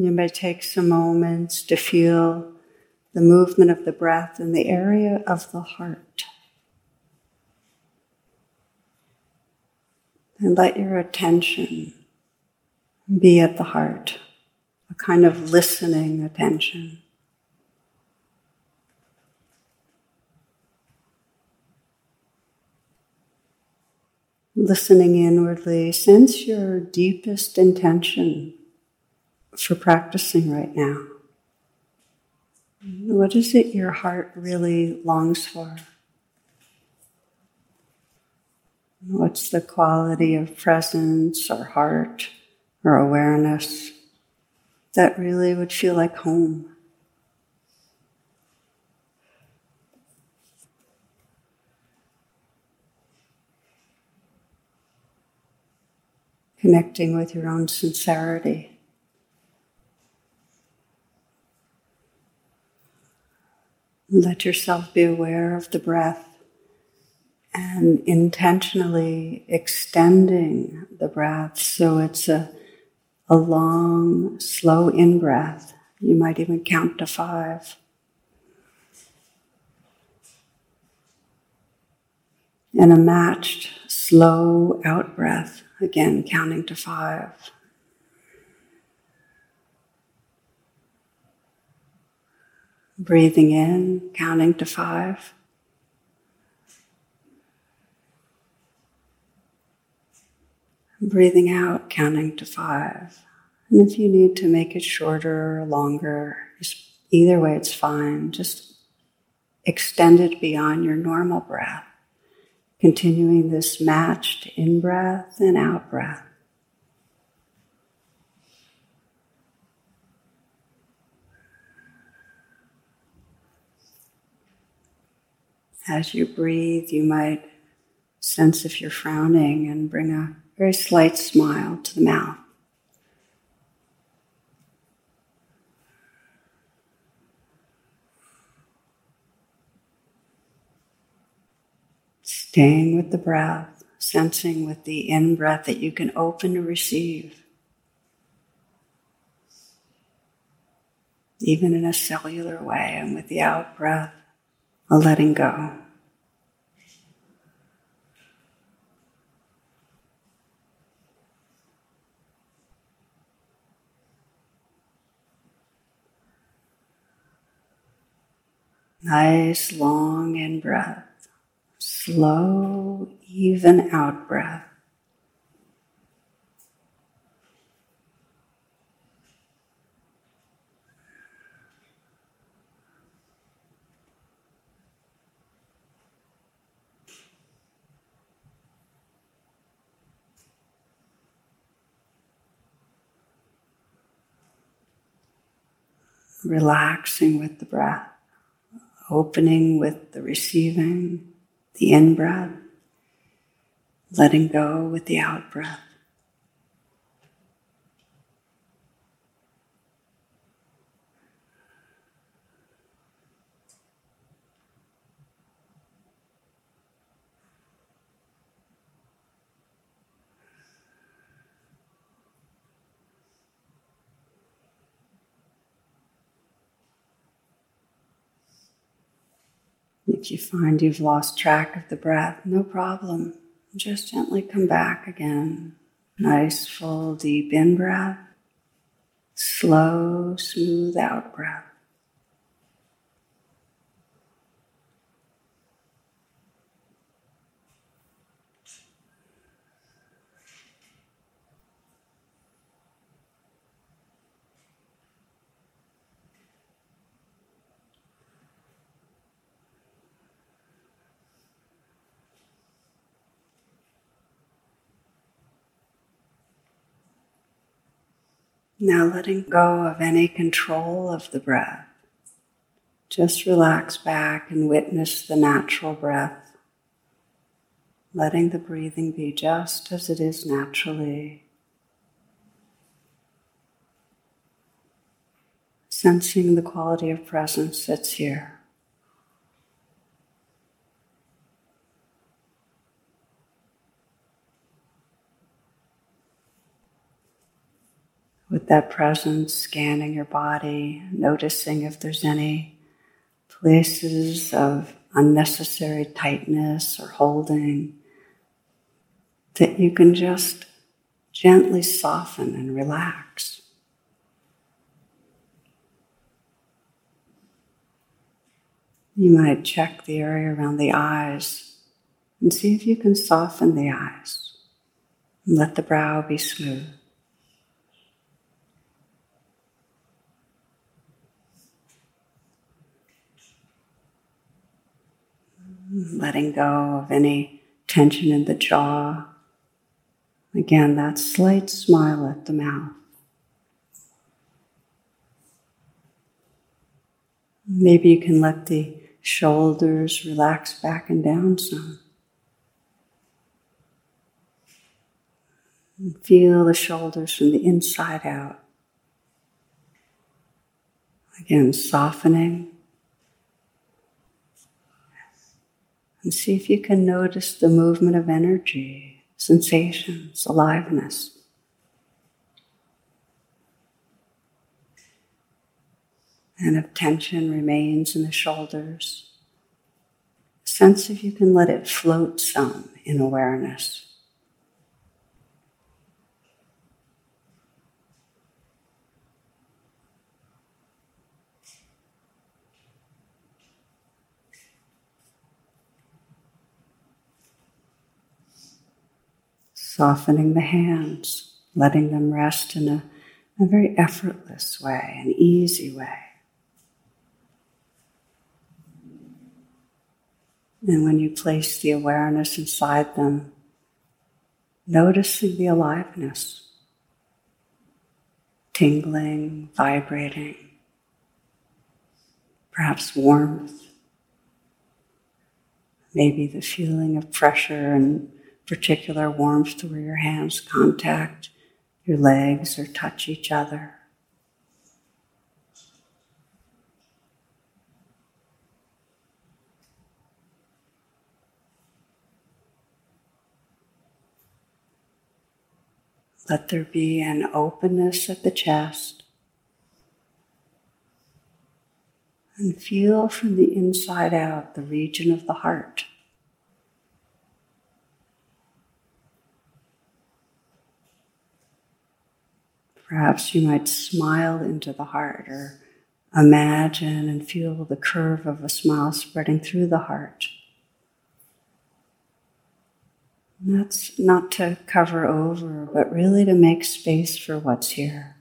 You may take some moments to feel the movement of the breath in the area of the heart. And let your attention be at the heart, a kind of listening attention. Listening inwardly, sense your deepest intention for practicing right now? What is it your heart really longs for? What's the quality of presence or heart or awareness that really would feel like home? Connecting with your own sincerity. Let yourself be aware of the breath and intentionally extending the breath so it's a, a long, slow in breath. You might even count to five. And a matched, slow out breath, again counting to five. Breathing in, counting to five. Breathing out, counting to five. And if you need to make it shorter or longer, either way it's fine. Just extend it beyond your normal breath, continuing this matched in breath and out breath. As you breathe, you might sense if you're frowning and bring a very slight smile to the mouth. Staying with the breath, sensing with the in breath that you can open to receive. Even in a cellular way, and with the out breath, a letting go. Nice long in breath, slow, even out breath. Relaxing with the breath, opening with the receiving, the in breath, letting go with the out breath. If you find you've lost track of the breath, no problem. Just gently come back again. Nice, full, deep in breath. Slow, smooth out breath. Now letting go of any control of the breath. Just relax back and witness the natural breath. Letting the breathing be just as it is naturally. Sensing the quality of presence that's here. With that presence, scanning your body, noticing if there's any places of unnecessary tightness or holding, that you can just gently soften and relax. You might check the area around the eyes and see if you can soften the eyes and let the brow be smooth. Letting go of any tension in the jaw. Again, that slight smile at the mouth. Maybe you can let the shoulders relax back and down some. And feel the shoulders from the inside out. Again, softening. And see if you can notice the movement of energy, sensations, aliveness. And if tension remains in the shoulders, sense if you can let it float some in awareness. Softening the hands, letting them rest in a, a very effortless way, an easy way. And when you place the awareness inside them, noticing the aliveness, tingling, vibrating, perhaps warmth, maybe the feeling of pressure and particular warmth to where your hands contact your legs or touch each other. Let there be an openness at the chest. And feel from the inside out the region of the heart. Perhaps you might smile into the heart or imagine and feel the curve of a smile spreading through the heart. And that's not to cover over, but really to make space for what's here.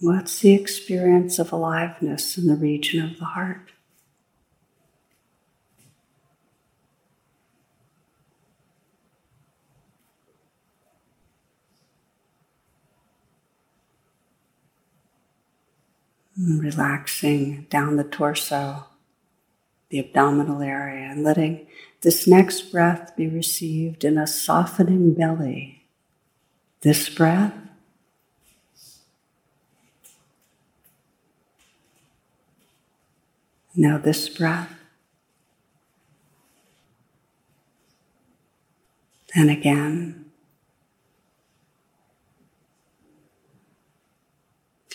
What's the experience of aliveness in the region of the heart? Relaxing down the torso, the abdominal area, and letting this next breath be received in a softening belly. This breath. Now, this breath. And again.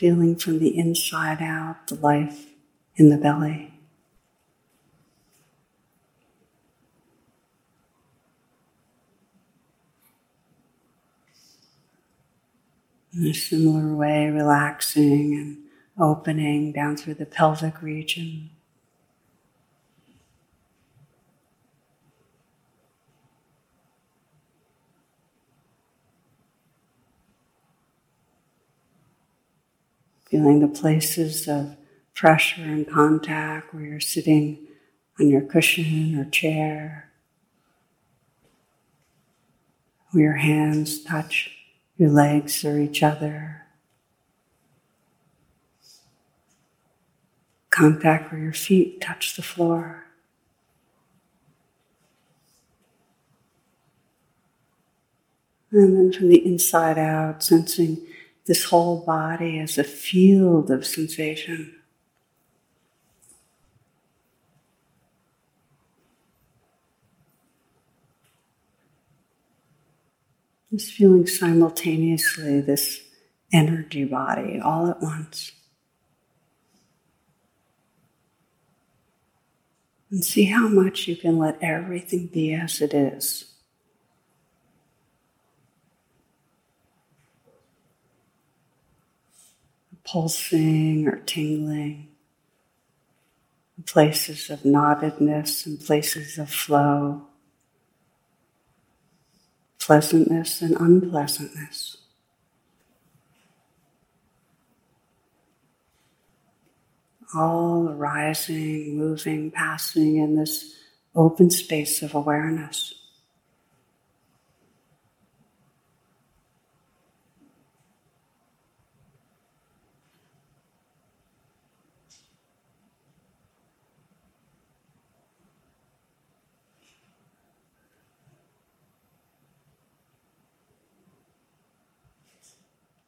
Feeling from the inside out the life in the belly. In a similar way, relaxing and opening down through the pelvic region. Feeling the places of pressure and contact where you're sitting on your cushion or chair, where your hands touch your legs or each other. Contact where your feet touch the floor. And then from the inside out, sensing this whole body as a field of sensation. Just feeling simultaneously this energy body all at once. And see how much you can let everything be as it is. Pulsing or tingling, places of knottedness and places of flow, pleasantness and unpleasantness. All arising, moving, passing in this open space of awareness.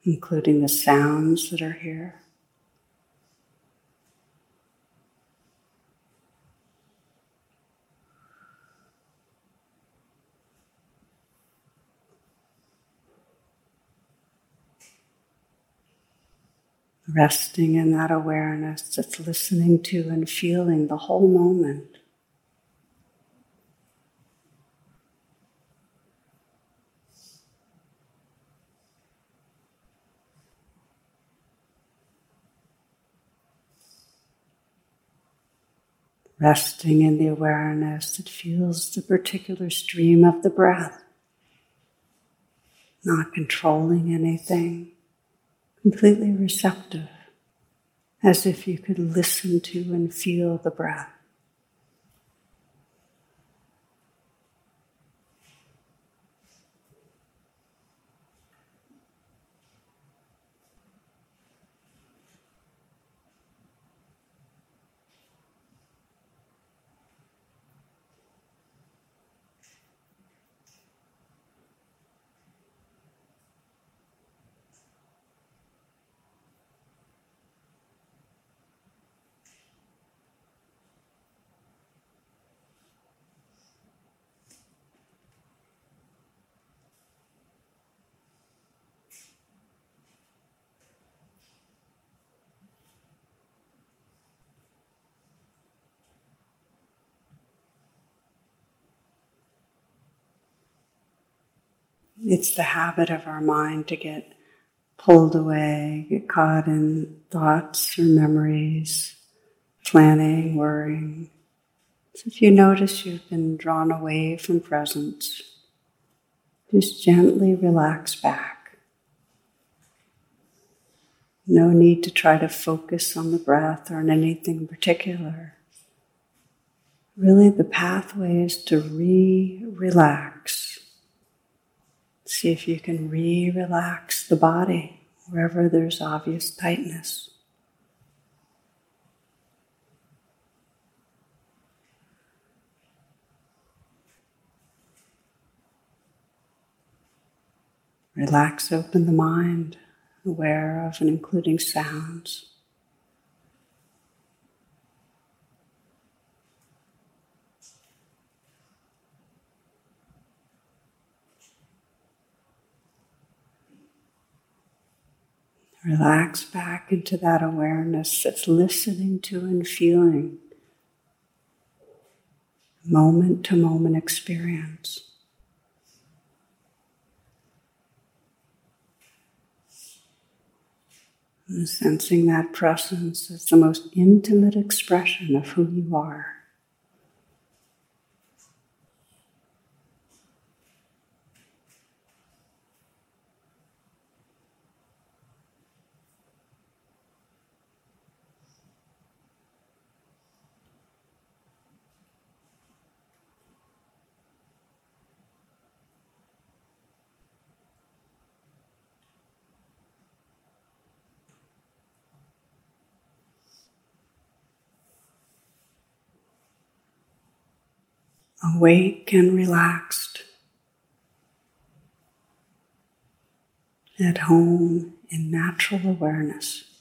Including the sounds that are here. Resting in that awareness, just listening to and feeling the whole moment. Resting in the awareness that feels the particular stream of the breath, not controlling anything, completely receptive, as if you could listen to and feel the breath. It's the habit of our mind to get pulled away, get caught in thoughts or memories, planning, worrying. So if you notice you've been drawn away from presence, just gently relax back. No need to try to focus on the breath or on anything in particular. Really, the pathway is to re relax See if you can re relax the body wherever there's obvious tightness. Relax open the mind, aware of and including sounds. Relax back into that awareness that's listening to and feeling moment to moment experience. And sensing that presence as the most intimate expression of who you are. Awake and relaxed, at home in natural awareness.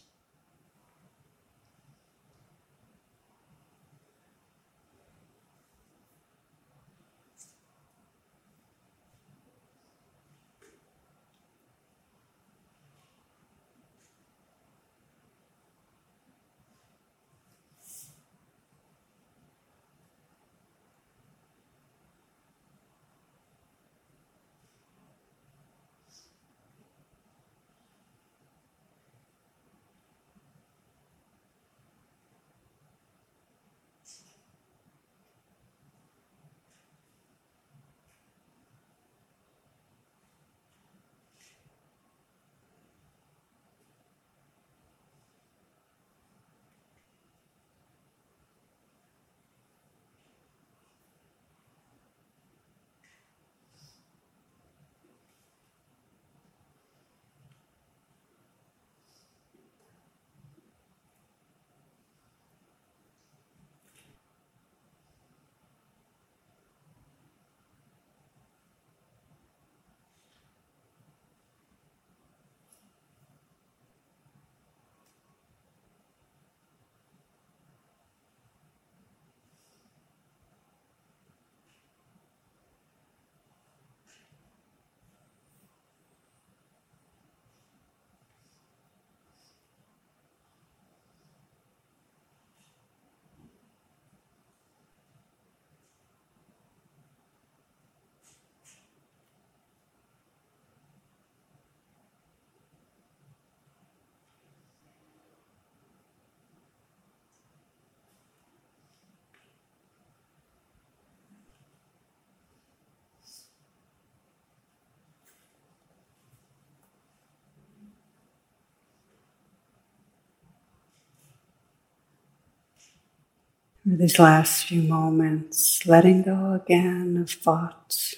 These last few moments, letting go again of thoughts,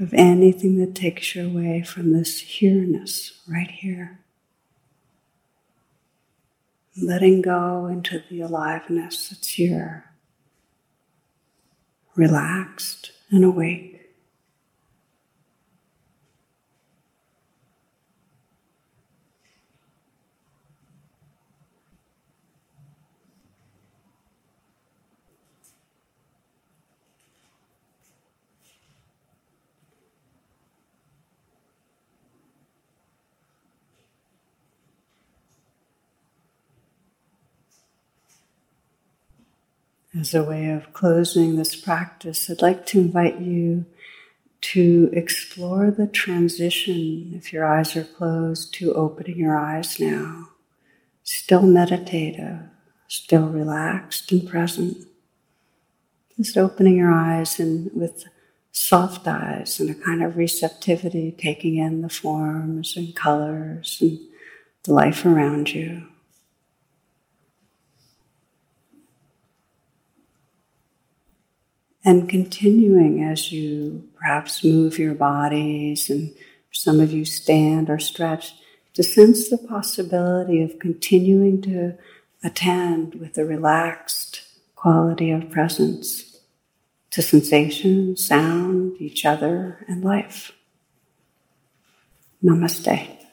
of anything that takes you away from this here-ness right here. Letting go into the aliveness that's here, relaxed and awake. As a way of closing this practice, I'd like to invite you to explore the transition, if your eyes are closed, to opening your eyes now. Still meditative, still relaxed and present. Just opening your eyes and with soft eyes and a kind of receptivity, taking in the forms and colors and the life around you. And continuing as you perhaps move your bodies, and some of you stand or stretch, to sense the possibility of continuing to attend with a relaxed quality of presence to sensation, sound, each other, and life. Namaste.